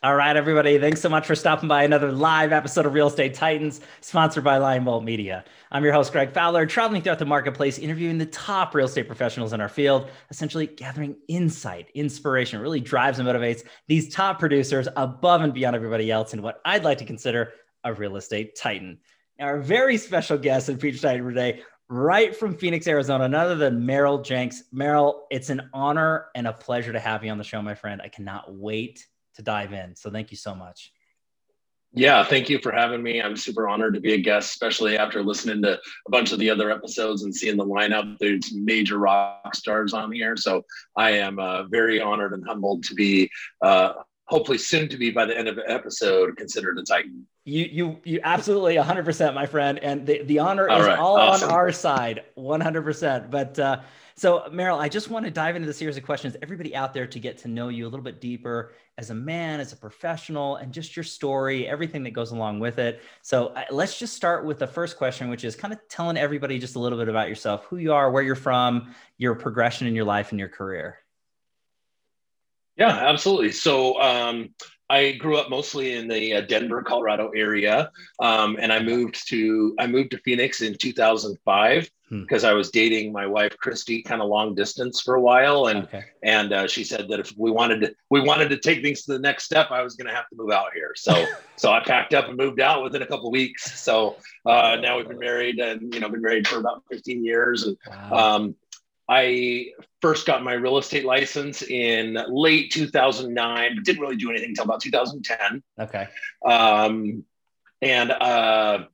All right, everybody. Thanks so much for stopping by another live episode of Real Estate Titans, sponsored by Lion Bolt Media. I'm your host, Greg Fowler, traveling throughout the marketplace, interviewing the top real estate professionals in our field, essentially gathering insight, inspiration, really drives and motivates these top producers above and beyond everybody else in what I'd like to consider a real estate titan. Our very special guest and feature titan today, right from Phoenix, Arizona, none other than Merrill Jenks. Merrill, it's an honor and a pleasure to have you on the show, my friend. I cannot wait to dive in. So thank you so much. Yeah, thank you for having me. I'm super honored to be a guest, especially after listening to a bunch of the other episodes and seeing the lineup. There's major rock stars on here. So I am uh, very honored and humbled to be, uh, hopefully soon to be by the end of the episode, considered a Titan. You, you, you absolutely 100%, my friend. And the, the honor all is right. all awesome. on our side, 100%. But, uh, so, Merrill, I just want to dive into the series of questions, everybody out there to get to know you a little bit deeper as a man, as a professional, and just your story, everything that goes along with it. So, uh, let's just start with the first question, which is kind of telling everybody just a little bit about yourself, who you are, where you're from, your progression in your life and your career. Yeah, absolutely. So, um, I grew up mostly in the uh, Denver, Colorado area, um, and I moved to I moved to Phoenix in 2005 because hmm. I was dating my wife Christy kind of long distance for a while, and okay. and uh, she said that if we wanted to we wanted to take things to the next step, I was going to have to move out here. So so I packed up and moved out within a couple weeks. So uh, now we've been married and you know been married for about 15 years, and wow. um, I first got my real estate license in late 2009, but didn't really do anything until about 2010. Okay. Um, and uh,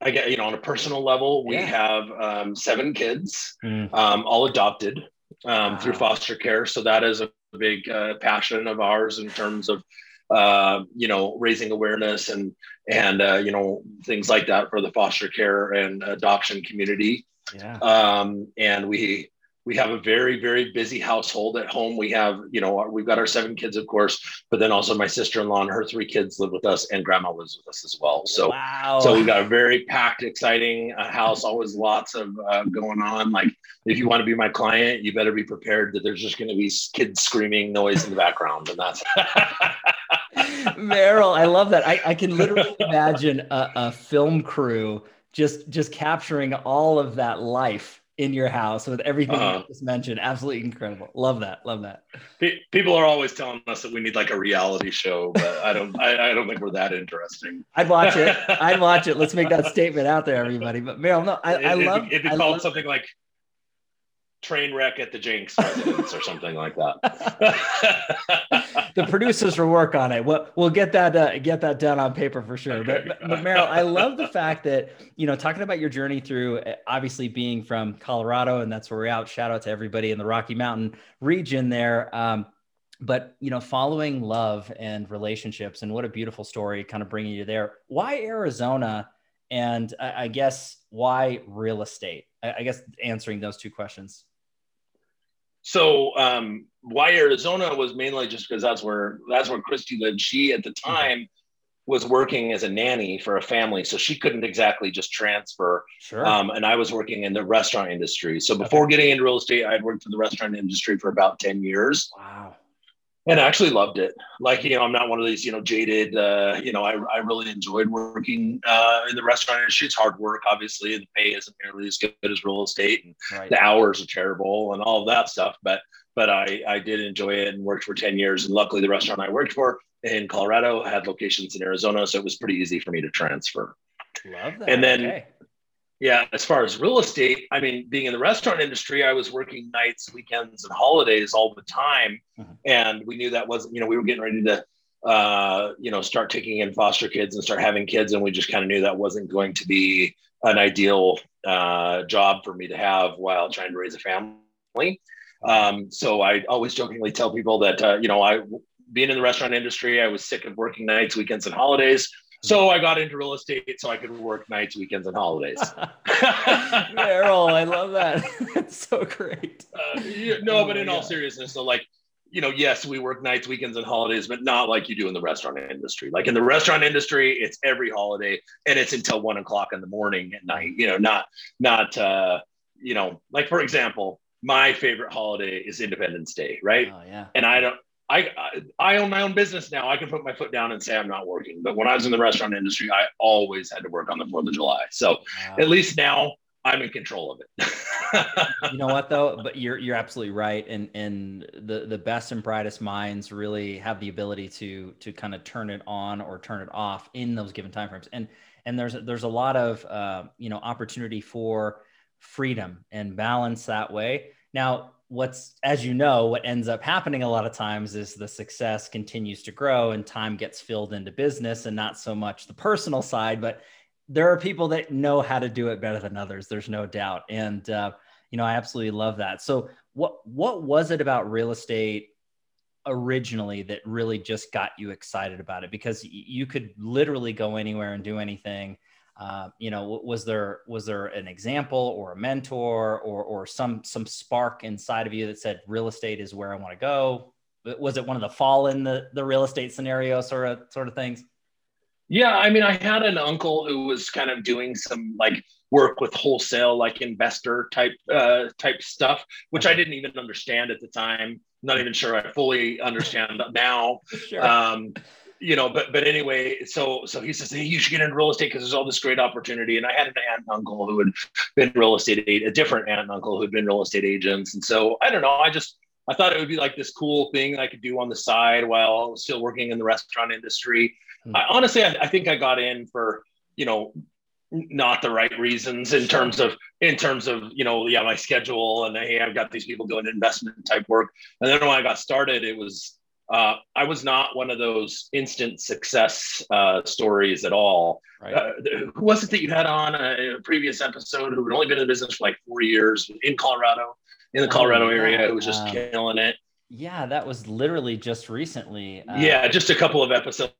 I get, you know, on a personal level, we yeah. have um, seven kids, mm. um, all adopted um, wow. through foster care. So that is a big uh, passion of ours in terms of, uh, you know, raising awareness and and uh, you know things like that for the foster care and adoption community. Yeah. Um, and we we have a very very busy household at home we have you know we've got our seven kids of course but then also my sister-in-law and her three kids live with us and grandma lives with us as well so wow. so we've got a very packed exciting uh, house always lots of uh, going on like if you want to be my client you better be prepared that there's just going to be kids screaming noise in the background and that's merrill I love that. I, I can literally imagine a, a film crew just just capturing all of that life in your house with everything uh-huh. you just mentioned. Absolutely incredible. Love that. Love that. People are always telling us that we need like a reality show, but I don't. I, I, don't think we're that interesting. I'd watch it. I'd watch it. Let's make that statement out there, everybody. But Merrill, no, I, I love. It'd be called love, something like train wreck at the Jenks residence or something like that. the producers will work on it. We'll, we'll get that uh, get that done on paper for sure. Okay. But, but Merrill, I love the fact that you know talking about your journey through uh, obviously being from Colorado and that's where we're out. Shout out to everybody in the Rocky Mountain region there. Um, but you know following love and relationships and what a beautiful story kind of bringing you there why arizona and I, I guess why real estate I, I guess answering those two questions so um, why Arizona was mainly just because that's where that's where Christy lived. She at the time was working as a nanny for a family, so she couldn't exactly just transfer. Sure. Um, and I was working in the restaurant industry. So before okay. getting into real estate, I had worked in the restaurant industry for about ten years. Wow and I actually loved it. Like, you know, I'm not one of these, you know, jaded, uh, you know, I, I really enjoyed working uh, in the restaurant industry. It's hard work, obviously, and the pay isn't nearly as good as real estate and right. the hours are terrible and all of that stuff. But, but I, I did enjoy it and worked for 10 years. And luckily the restaurant I worked for in Colorado had locations in Arizona. So it was pretty easy for me to transfer. Love that. And then, okay yeah, as far as real estate, I mean, being in the restaurant industry, I was working nights, weekends, and holidays all the time, mm-hmm. and we knew that wasn't. You know, we were getting ready to, uh, you know, start taking in foster kids and start having kids, and we just kind of knew that wasn't going to be an ideal uh, job for me to have while trying to raise a family. Um, so I always jokingly tell people that uh, you know, I being in the restaurant industry, I was sick of working nights, weekends, and holidays. So I got into real estate so I could work nights, weekends, and holidays. Merrill, I love that. That's so great. Uh, you, no, oh but in all seriousness, so like, you know, yes, we work nights, weekends, and holidays, but not like you do in the restaurant industry. Like in the restaurant industry, it's every holiday and it's until one o'clock in the morning at night. You know, not not uh, you know, like for example, my favorite holiday is Independence Day, right? Oh yeah. And I don't I, I, own my own business now. I can put my foot down and say I'm not working. But when I was in the restaurant industry, I always had to work on the Fourth of July. So wow. at least now I'm in control of it. you know what though? But you're you're absolutely right. And and the the best and brightest minds really have the ability to to kind of turn it on or turn it off in those given timeframes. And and there's there's a lot of uh, you know opportunity for freedom and balance that way. Now, what's as you know, what ends up happening a lot of times is the success continues to grow and time gets filled into business and not so much the personal side, but there are people that know how to do it better than others. There's no doubt, and uh, you know I absolutely love that. So what what was it about real estate originally that really just got you excited about it? Because you could literally go anywhere and do anything. Uh, you know, was there was there an example or a mentor or or some some spark inside of you that said real estate is where I want to go? Was it one of the fall in the the real estate scenario sort of sort of things? Yeah, I mean, I had an uncle who was kind of doing some like work with wholesale, like investor type uh, type stuff, which I didn't even understand at the time. Not even sure I fully understand now. Sure. Um, you know, but but anyway, so so he says, hey, you should get into real estate because there's all this great opportunity. And I had an aunt and uncle who had been real estate a different aunt and uncle who had been real estate agents, and so I don't know, I just I thought it would be like this cool thing I could do on the side while still working in the restaurant industry. Mm-hmm. I, honestly, I, I, think I got in for you know not the right reasons in terms of in terms of you know yeah my schedule and hey I've got these people doing investment type work. And then when I got started, it was uh, I was not one of those instant success uh, stories at all. Right. Uh, who was it that you had on a, a, previous episode who had only been in business for like four years in Colorado, in the Colorado oh, area, who was just um, killing it? Yeah, that was literally just recently. Uh, yeah, just a couple of episodes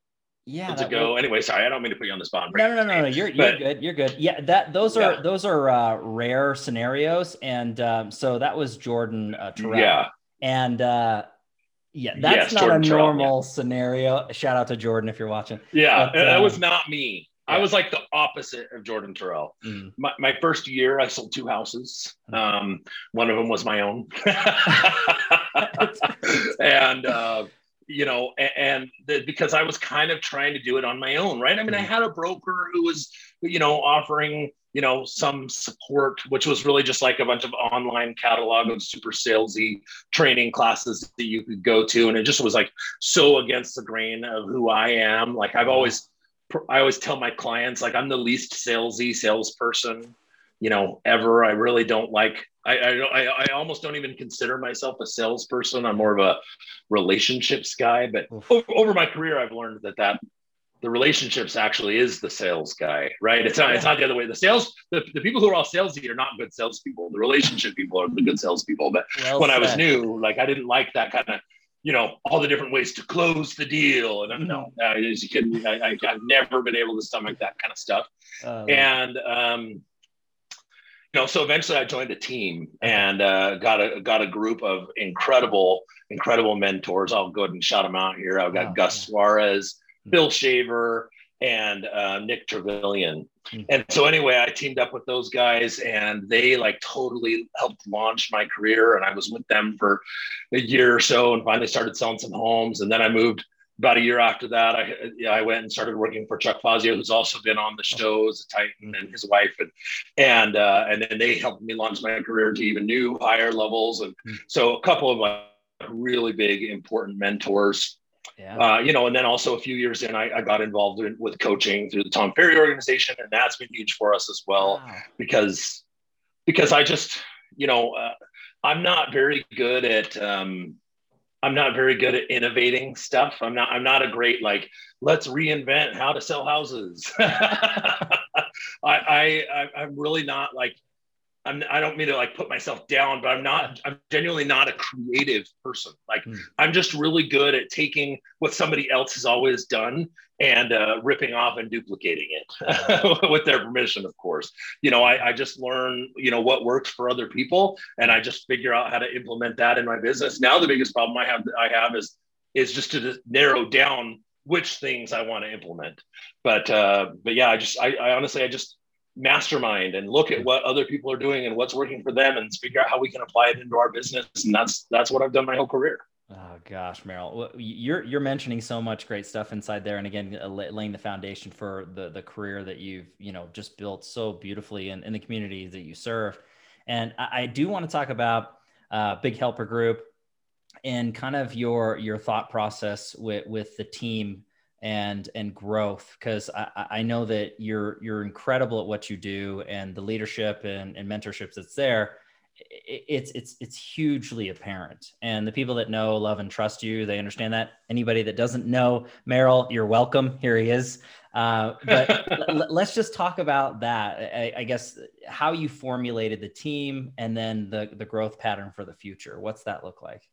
yeah to go. Anyway, sorry, I don't mean to put you on the spot. No, no, no, no, no. You're you're good. You're good. Yeah, that those are yeah. those are uh, rare scenarios, and um, so that was Jordan uh, Terrell. Yeah, and uh, yeah, that's yes, not Jordan a normal yeah. scenario. Shout out to Jordan if you're watching. Yeah, but, that was um, not me. Yeah. I was like the opposite of Jordan Terrell. Mm. My, my first year, I sold two houses. Mm. Um, one of them was my own, and uh, you know, and the, because I was kind of trying to do it on my own, right? I mean, I mm-hmm. had a broker who was, you know, offering, you know, some support, which was really just like a bunch of online catalog of super salesy training classes that you could go to. And it just was like so against the grain of who I am. Like I've always, I always tell my clients, like I'm the least salesy salesperson, you know, ever. I really don't like I, I, I almost don't even consider myself a salesperson. I'm more of a relationships guy. But over, over, my career, I've learned that that the relationships actually is the sales guy, right? It's not it's not the other way. The sales, the, the people who are all salesy are not good salespeople. The relationship people are the good salespeople. But well when said. I was new, like I didn't like that kind of you know all the different ways to close the deal and i no uh, as you can I, have never been able to stomach that kind of stuff uh, and um, you know, so eventually I joined a team and uh, got a got a group of incredible, incredible mentors. I'll go ahead and shout them out here. I've got wow, Gus yeah. Suarez, mm-hmm. Bill Shaver, and uh, Nick Trevelyan. Mm-hmm. And so anyway, I teamed up with those guys, and they like totally helped launch my career. And I was with them for a year or so, and finally started selling some homes. And then I moved about a year after that, I I went and started working for Chuck Fazio, who's also been on the show as a Titan, and his wife, and and uh, and then they helped me launch my career to even new higher levels. And so a couple of my really big important mentors. Yeah. Uh, you know, and then also a few years in, I, I got involved in, with coaching through the Tom Ferry organization, and that's been huge for us as well wow. because because I just you know uh, I'm not very good at um, I'm not very good at innovating stuff. I'm not I'm not a great like let's reinvent how to sell houses. I, I I'm really not like I'm, I don't mean to like put myself down, but I'm not, I'm genuinely not a creative person. Like mm. I'm just really good at taking what somebody else has always done and uh, ripping off and duplicating it with their permission, of course. You know, I, I just learn, you know, what works for other people and I just figure out how to implement that in my business. Now, the biggest problem I have, I have is, is just to narrow down which things I want to implement. But, uh, but yeah, I just, I, I honestly, I just, mastermind and look at what other people are doing and what's working for them and figure out how we can apply it into our business. And that's that's what i've done my whole career. Oh gosh, Merrill, you're you're mentioning so much great stuff inside there, and again, uh, laying the foundation for the the career that you've you know just built so beautifully in, in the community that you serve. And I, I do want to talk about uh, Big Helper Group and kind of your your thought process with with the team and and growth because I, I know that you're you're incredible at what you do and the leadership and, and mentorships that's there it's it's it's hugely apparent. And the people that know love and trust you they understand that. Anybody that doesn't know merrill you're welcome. Here he is. Uh, but l- let's just talk about that. I, I, guess how you formulated the team and then the the growth pattern for the future. What's that look like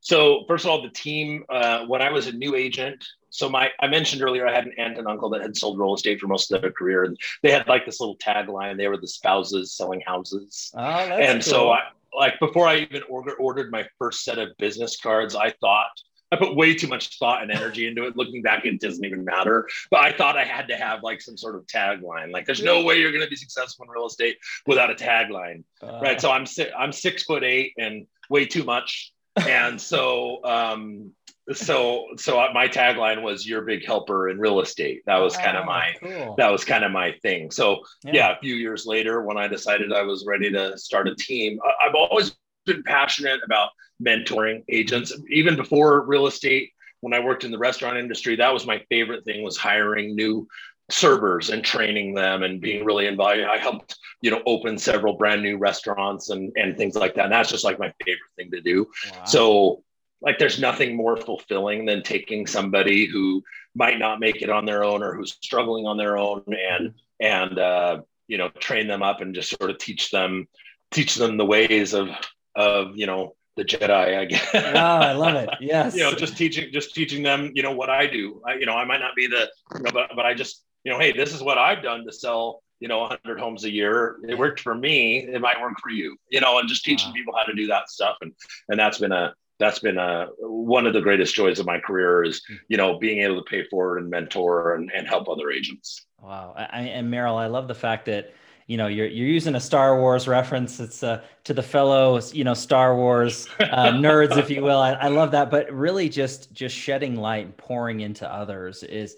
so first of all the team uh, when i was a new agent so my I mentioned earlier I had an aunt and uncle that had sold real estate for most of their career, and they had like this little tagline. They were the spouses selling houses. Oh, and cool. so I like before I even order, ordered my first set of business cards, I thought I put way too much thought and energy into it. Looking back, it doesn't even matter. But I thought I had to have like some sort of tagline. Like, there's no way you're going to be successful in real estate without a tagline, uh, right? So I'm si- I'm six foot eight and way too much, and so um, so so my tagline was your big helper in real estate that was kind of oh, my cool. that was kind of my thing so yeah. yeah. a few years later when i decided i was ready to start a team i've always been passionate about mentoring agents even before real estate when i worked in the restaurant industry that was my favorite thing was hiring new servers and training them and being really involved i helped you know open several brand new restaurants and and things like that and that's just like my favorite thing to do wow. so like there's nothing more fulfilling than taking somebody who might not make it on their own or who's struggling on their own and and uh, you know train them up and just sort of teach them teach them the ways of of you know the Jedi. I guess. oh, I love it. Yes. you know, just teaching just teaching them you know what I do. I, you know, I might not be the you know, but but I just you know, hey, this is what I've done to sell you know 100 homes a year. It worked for me. It might work for you you know and just teaching wow. people how to do that stuff. And and that's been a that's been a, one of the greatest joys of my career is hmm. you know being able to pay forward and mentor and, and help other agents. Wow. I, and merrill i love the fact that you know you're, you're using a star wars reference. It's uh, to the fellow you know star wars uh, nerds if you will. I, I love that. But really just just shedding light and pouring into others is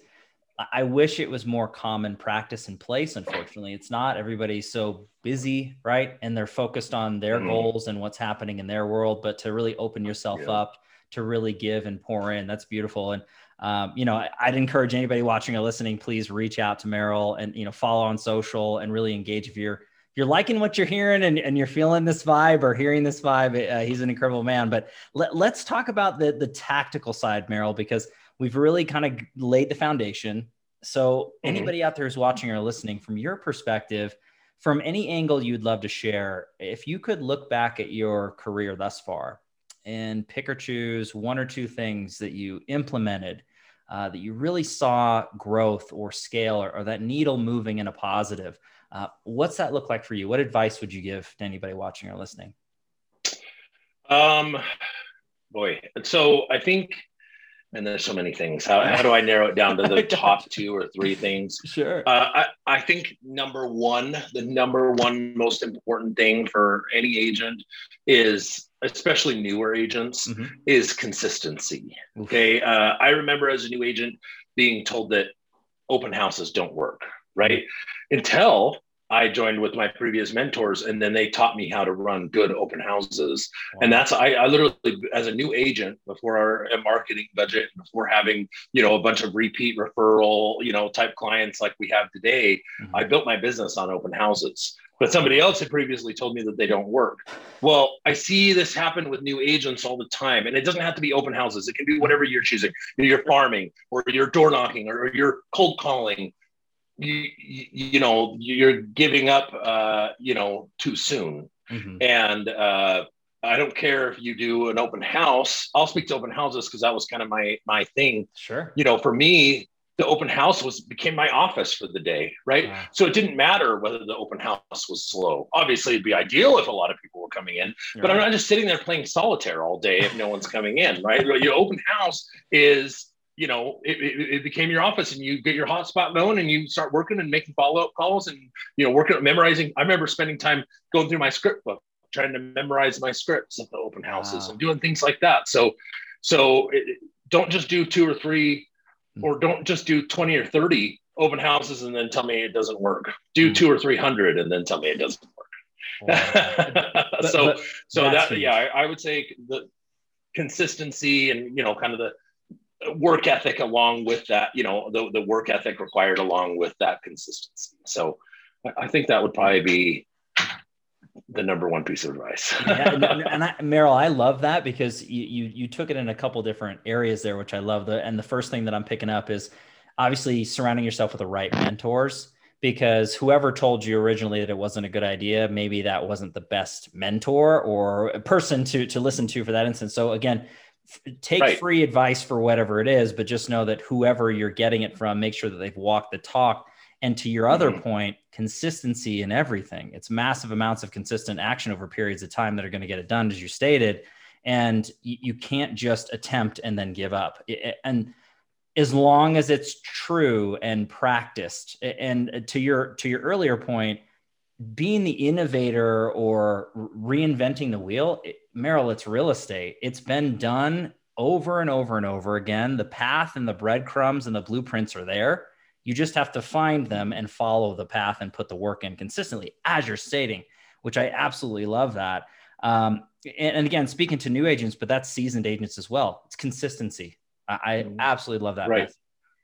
I wish it was more common practice in place. Unfortunately, it's not. Everybody's so busy, right? And they're focused on their mm-hmm. goals and what's happening in their world. But to really open yourself yeah. up, to really give and pour in, that's beautiful. And um, you know, I'd encourage anybody watching or listening, please reach out to Merrill and you know follow on social and really engage if you're if you're liking what you're hearing and, and you're feeling this vibe or hearing this vibe. Uh, he's an incredible man. But let, let's talk about the the tactical side, Merrill, because we've really kind of laid the foundation. So, mm-hmm. anybody mm-hmm. out there who's watching or listening, from your perspective, from any angle you'd love to share, if you could look back at your career thus far and pick or choose one or two things that you implemented uh, that you really saw growth or scale or, or that needle moving in a positive, uh, what's that look like for you? What advice would you give to anybody watching or listening? Um, boy, so I think and there's so many things. How, how do I narrow it down to the top two or three things? Sure. Uh, I, I think number one, the number one most important thing for any agent is, especially newer agents, mm-hmm. is consistency. Okay. Uh, I remember as a new agent being told that open houses don't work, right? Until I joined with my previous mentors, and then they taught me how to run good open houses. Wow. And that's I, I, literally, as a new agent, before our marketing budget, before having you know a bunch of repeat referral you know type clients like we have today, mm-hmm. I built my business on open houses. But somebody else had previously told me that they don't work. Well, I see this happen with new agents all the time, and it doesn't have to be open houses. It can be whatever you're choosing. You're farming, or you're door knocking, or you're cold calling, you, you know you're giving up uh, you know too soon. Mm-hmm. and uh, i don't care if you do an open house i'll speak to open houses because that was kind of my my thing. Sure. You know for me the open house was became my office for the day right? So it didn't matter whether the open house was slow. Obviously it'd be ideal if a lot of people were coming in but i'm not just sitting there playing solitaire all day if no one's coming in right? Your open house is you know, it, it, it, became your office and you get your hotspot going and you start working and making follow up calls and, you know, working, memorizing. I remember spending time going through my script book trying to memorize my scripts at the open houses wow. and doing things like that. So, so it, don't just do two or three, mm. or don't just do 20 or 30 open houses and then tell me it doesn't work. Do mm. two or 300 and then tell me it doesn't work. Wow. so, but so that, huge. yeah, I, I would say the consistency and, you know, kind of the, work ethic along with that you know the, the work ethic required along with that consistency so I think that would probably be the number one piece of advice. yeah, and, and I, Merrill, I love that because you, you you took it in a couple different areas there, which I love. The and the first thing that I'm picking up is obviously surrounding yourself with the right mentors because whoever told you originally that it wasn't a good idea, maybe that wasn't the best mentor or person to to listen to for that instance. So again, take right. free advice for whatever it is, but just know that whoever you're getting it from, make sure that they've walked the talk and to your other mm-hmm. point, consistency in everything. It's massive amounts of consistent action over periods of time that are going to get it done, as you stated. And you, you can't just attempt and then give up. And as long as it's true and practiced, and to your to your earlier point, being the innovator or reinventing the wheel, it, Merrill, it's real estate. It's been done over and over and over again. The path and the breadcrumbs and the blueprints are there you just have to find them and follow the path and put the work in consistently, as you're stating, which I absolutely love that. Um, and, and, again, speaking to new agents, but that's seasoned agents as well. It's consistency. I, I mm-hmm. absolutely love that. Right.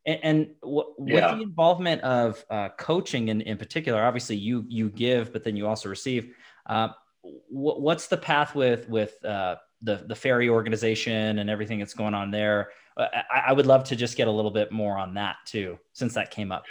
And, and w- yeah. with the involvement of uh, coaching in, in particular, obviously you you give, but then you also receive. Uh, w- what's the path with with uh, the the ferry organization and everything that's going on there? I, I would love to just get a little bit more on that too, since that came up.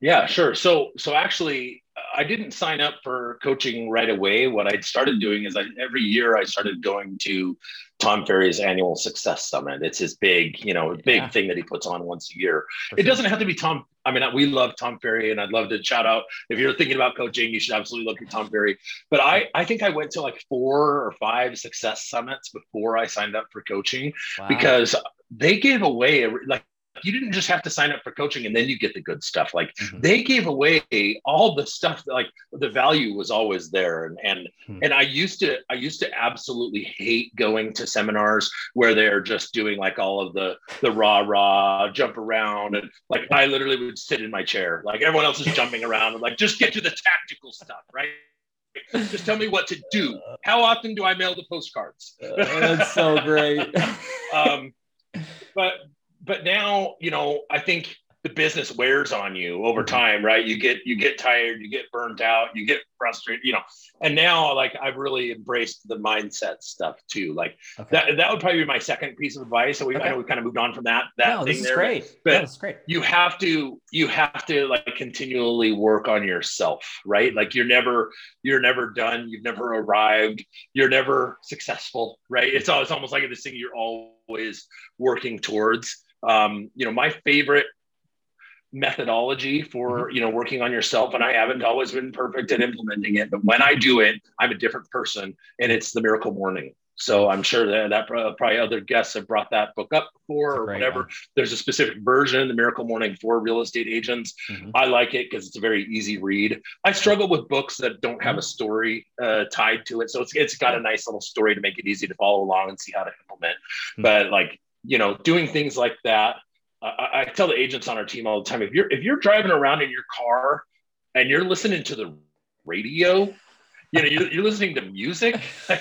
Yeah, sure. So, so actually, I didn't sign up for coaching right away. What I started doing is I, every year I started going to Tom Ferry's annual success summit. It's his big, you know, big yeah. thing that he puts on once a year. For it sure. doesn't have to be Tom. I mean, we love Tom Ferry, and I'd love to shout out if you're thinking about coaching, you should absolutely look at Tom Ferry. But I, I think I went to like four or five success summits before I signed up for coaching wow. because they gave away like you didn't just have to sign up for coaching and then you get the good stuff. Like mm-hmm. they gave away all the stuff that, like the value was always there. And and mm-hmm. and i used to i used to absolutely hate going to seminars where they're just doing like all of the the rah rah jump around. And like i literally would sit in my chair. Like everyone else is jumping around and like just get to the tactical stuff right? Just tell me what to do. How often do i mail the postcards? Uh, that's so great. Um but but now you know i think the business wears on you over mm-hmm. time right? You get you get tired you get burnt out you get frustrated you know. And now like i've really embraced the mindset stuff too like okay. that that would probably be my second piece of advice. So we, okay. I know we kind of moved on from that that no, thing this is there great. but that's great. you have to you have to like continually work on yourself right? Like you're never you're never done you've never arrived you're never successful right? It's, all, it's almost like this thing you're always working towards um, you know my favorite methodology for mm-hmm. you know working on yourself and i haven't always been perfect at implementing it but when i do it i'm a different person and it's the miracle morning so i'm sure that, that probably other guests have brought that book up before or whatever one. there's a specific version the miracle morning for real estate agents mm-hmm. i like it because it's a very easy read i struggle with books that don't have a mm-hmm. story uh, tied to it so it's, it's got a nice little story to make it easy to follow along and see how to implement mm-hmm. but like you know doing things like that I, I tell the agents on our team all the time if you're if you're driving around in your car and you're listening to the radio, you know, you're, you're listening to music,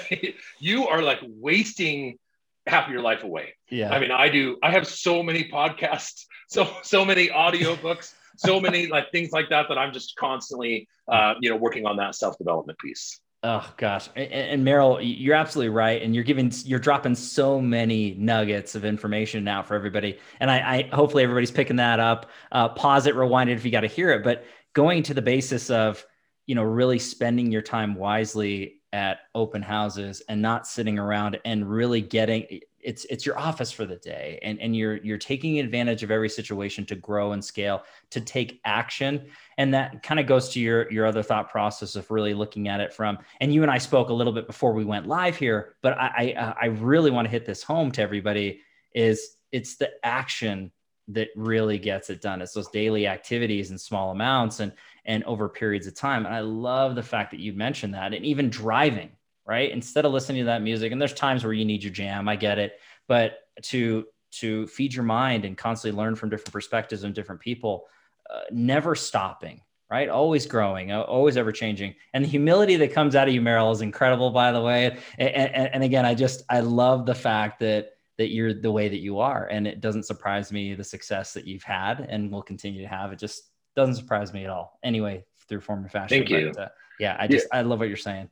you are like wasting half of your life away. Yeah. I mean, I do, I have so many podcasts, so, so many audiobooks, so many like things like that, that I'm just constantly, uh, you know, working on that self-development piece. Oh gosh, and, and Merrill, you're absolutely right, and you're giving, you're dropping so many nuggets of information now for everybody, and I, I hopefully everybody's picking that up. Uh, pause it, rewind it if you got to hear it, but going to the basis of, you know, really spending your time wisely at open houses and not sitting around and really getting it's it's your office for the day. And and you're you're taking advantage of every situation to grow and scale to take action. And that kind of goes to your your other thought process of really looking at it from and you and I spoke a little bit before we went live here but I I, uh, I really want to hit this home to everybody is it's the action that really gets it done. It's those daily activities in small amounts. And and over periods of time. And I love the fact that you mentioned that. And even driving, right? Instead of listening to that music, and there's times where you need your jam, I get it, but to to feed your mind and constantly learn from different perspectives and different people, uh, never stopping, right? Always growing, always ever changing. And the humility that comes out of you, Merrill, is incredible, by the way. And, and, and, again, I just, I love the fact that, that you're the way that you are. And it doesn't surprise me the success that you've had and will continue to have. It just doesn't surprise me at all. Anyway, through form and fashion. Thank you. But, uh, yeah, I just, yeah. I love what you're saying.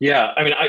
Yeah. I mean, I,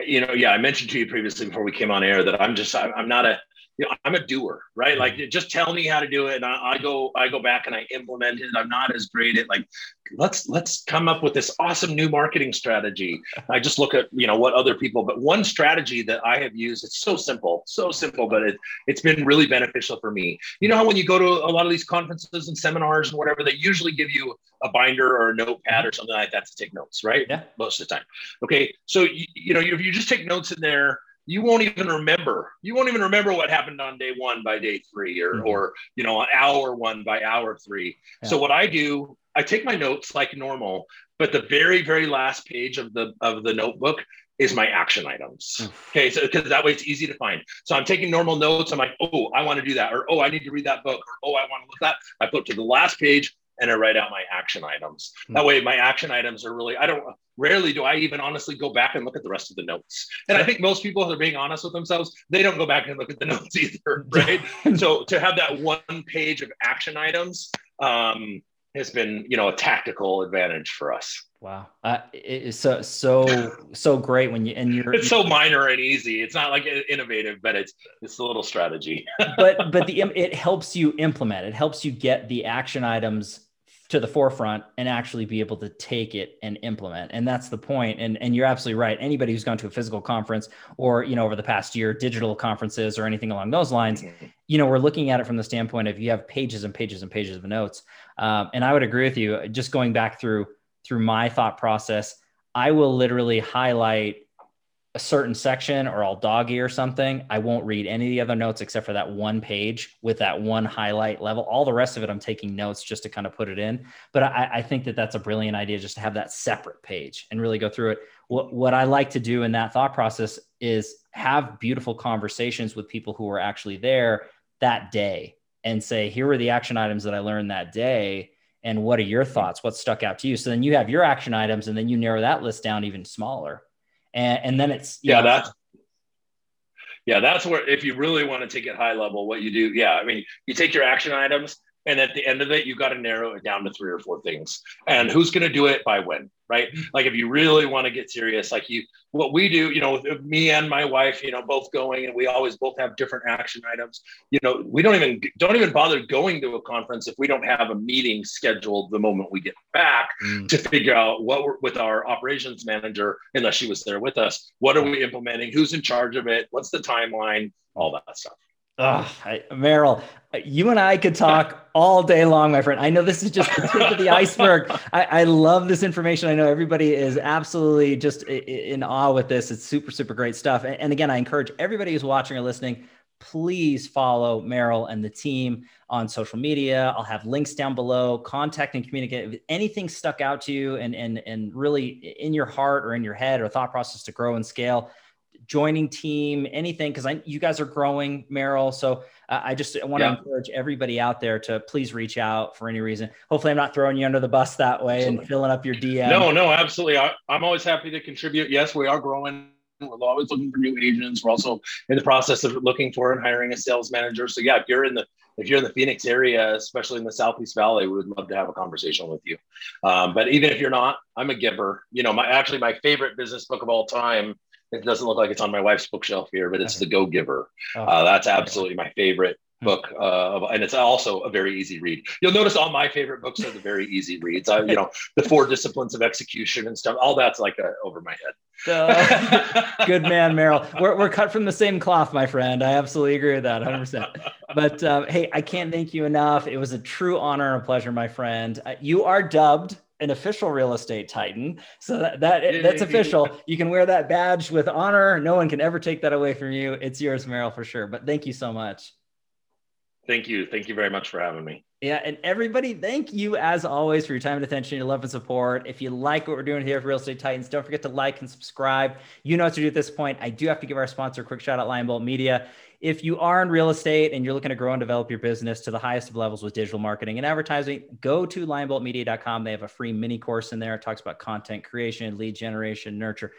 you know, yeah, I mentioned to you previously before we came on air that I'm just, I'm not a, you know, I'm a doer, right? Like mm-hmm. just tell me how to do it. And I, I, go, I go back and I implement it. I'm not as great at like, let's, let's come up with this awesome new marketing strategy. I just look at, you know, what other people, but one strategy that I have used, it's so simple, so simple, but it, it's been really beneficial for me. You know how when you go to a lot of these conferences and seminars and whatever, they usually give you a binder or a notepad or mm-hmm. something like that to take notes, right? Yeah. Most of the time. Okay. So, you, you know, if you just take notes in there, you won't even remember. You won't even remember what happened on day one by day three, or mm-hmm. or you know, on hour one by hour three. Yeah. So what I do, I take my notes like normal, but the very very last page of the of the notebook is my action items. Mm. Okay, so because that way it's easy to find. So I'm taking normal notes. I'm like, oh, I want to do that, or oh, I need to read that book, or oh, I want to look that. I put to the last page and I write out my action items. Mm. That way, my action items are really, I don't, rarely do I even honestly go back and look at the rest of the notes. And I think most people that are being honest with themselves, they don't go back and look at the notes either, right? so to have that one page of action items um, has been, you know, a tactical advantage for us. Wow, uh, it is so so so great when you and you're. It's so minor and easy. It's not like innovative, but it's it's a little strategy. but but the it helps you implement. It helps you get the action items to the forefront and actually be able to take it and implement. And that's the point. And and you're absolutely right. Anybody who's gone to a physical conference or you know over the past year digital conferences or anything along those lines mm-hmm. you know we're looking at it from the standpoint of you have pages and pages and pages of notes. Um, and i would agree with you just going back through through my thought process i will literally highlight a certain section or I'll dog ear something, I won't read any of the other notes except for that one page with that one highlight level. All the rest of it, I'm taking notes just to kind of put it in. But I, I think that that's a brilliant idea just to have that separate page and really go through it. What, what I like to do in that thought process is have beautiful conversations with people who are actually there that day and say, here were the action items that I learned that day. And what are your thoughts? What stuck out to you? So then you have your action items and then you narrow that list down even smaller and, and then it's yeah know, that's yeah that's where if you really want to take it high level what you do yeah i mean you take your action items and at the end of it you got to narrow it down to three or four things. And who's going to do it by when right? Like if you really want to get serious like you what we do you know with me and my wife you know both going and we always both have different action items. You know we don't even don't even bother going to a conference if we don't have a meeting scheduled the moment we get back mm. to figure out what we're with our operations manager unless she was there with us. What are we implementing? Who's in charge of it? What's the timeline? All that stuff Oh, I, Merrill, you and I could talk all day long, my friend. I know this is just the tip of the iceberg. I, I, love this information. I know everybody is absolutely just in awe with this. It's super, super great stuff. And again, I encourage everybody who's watching or listening, please follow Merrill and the team on social media. I'll have links down below. Contact and communicate. If anything stuck out to you and and and really in your heart or in your head or thought process to grow and scale joining team, anything, because I you guys are growing, Merrill. So uh, I just want to yeah. encourage everybody out there to please reach out for any reason. Hopefully, I'm not throwing you under the bus that way absolutely. and filling up your DM. No, no, absolutely. I, I'm always happy to contribute. Yes, we are growing. We're always looking for new agents. We're also in the process of looking for and hiring a sales manager. So yeah, if you're in the if you're in the Phoenix area, especially in the Southeast Valley, we would love to have a conversation with you. Um, but even if you're not, I'm a giver. You know, my actually my favorite business book of all time it doesn't look like it's on my wife's bookshelf here, but it's The Go Giver. Oh, uh, that's absolutely my favorite hmm. book, uh, and it's also a very easy read. You'll notice all my favorite books are the very easy reads. I, you know, the four disciplines of execution and stuff. All that's like a, uh, over my head. uh, good man, Merrill. We're, we're cut from the same cloth, my friend. I absolutely agree with that, 100. percent But uh, hey, I can't thank you enough. It was a true honor and a pleasure, my friend. Uh, you are dubbed an official real estate titan. So that, that that's official. You can wear that badge with honor. No one can ever take that away from you. It's yours, Merrill, for sure. But thank you so much. Thank you. Thank you very much for having me. Yeah, and everybody, thank you as always for your time and attention, your love and support. If you like what we're doing here for Real Estate Titans, don't forget to like and subscribe. You know what to do at this point. I do have to give our sponsor a quick shout out, Lion Bolt Media. If you are in real estate and you're looking to grow and develop your business to the highest of levels with digital marketing and advertising, go to lionboltmedia.com. They have a free mini course in there. It talks about content creation, lead generation, nurture,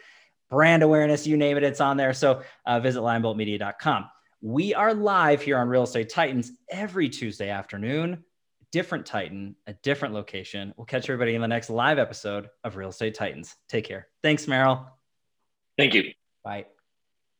brand awareness, you name it, it's on there. So uh, visit lionboltmedia.com. We are live here on Real Estate Titans every Tuesday afternoon. Different Titan, a different location. We'll catch everybody in the next live episode of Real Estate Titans. Take care. Thanks, Merrill. Thank you. Bye.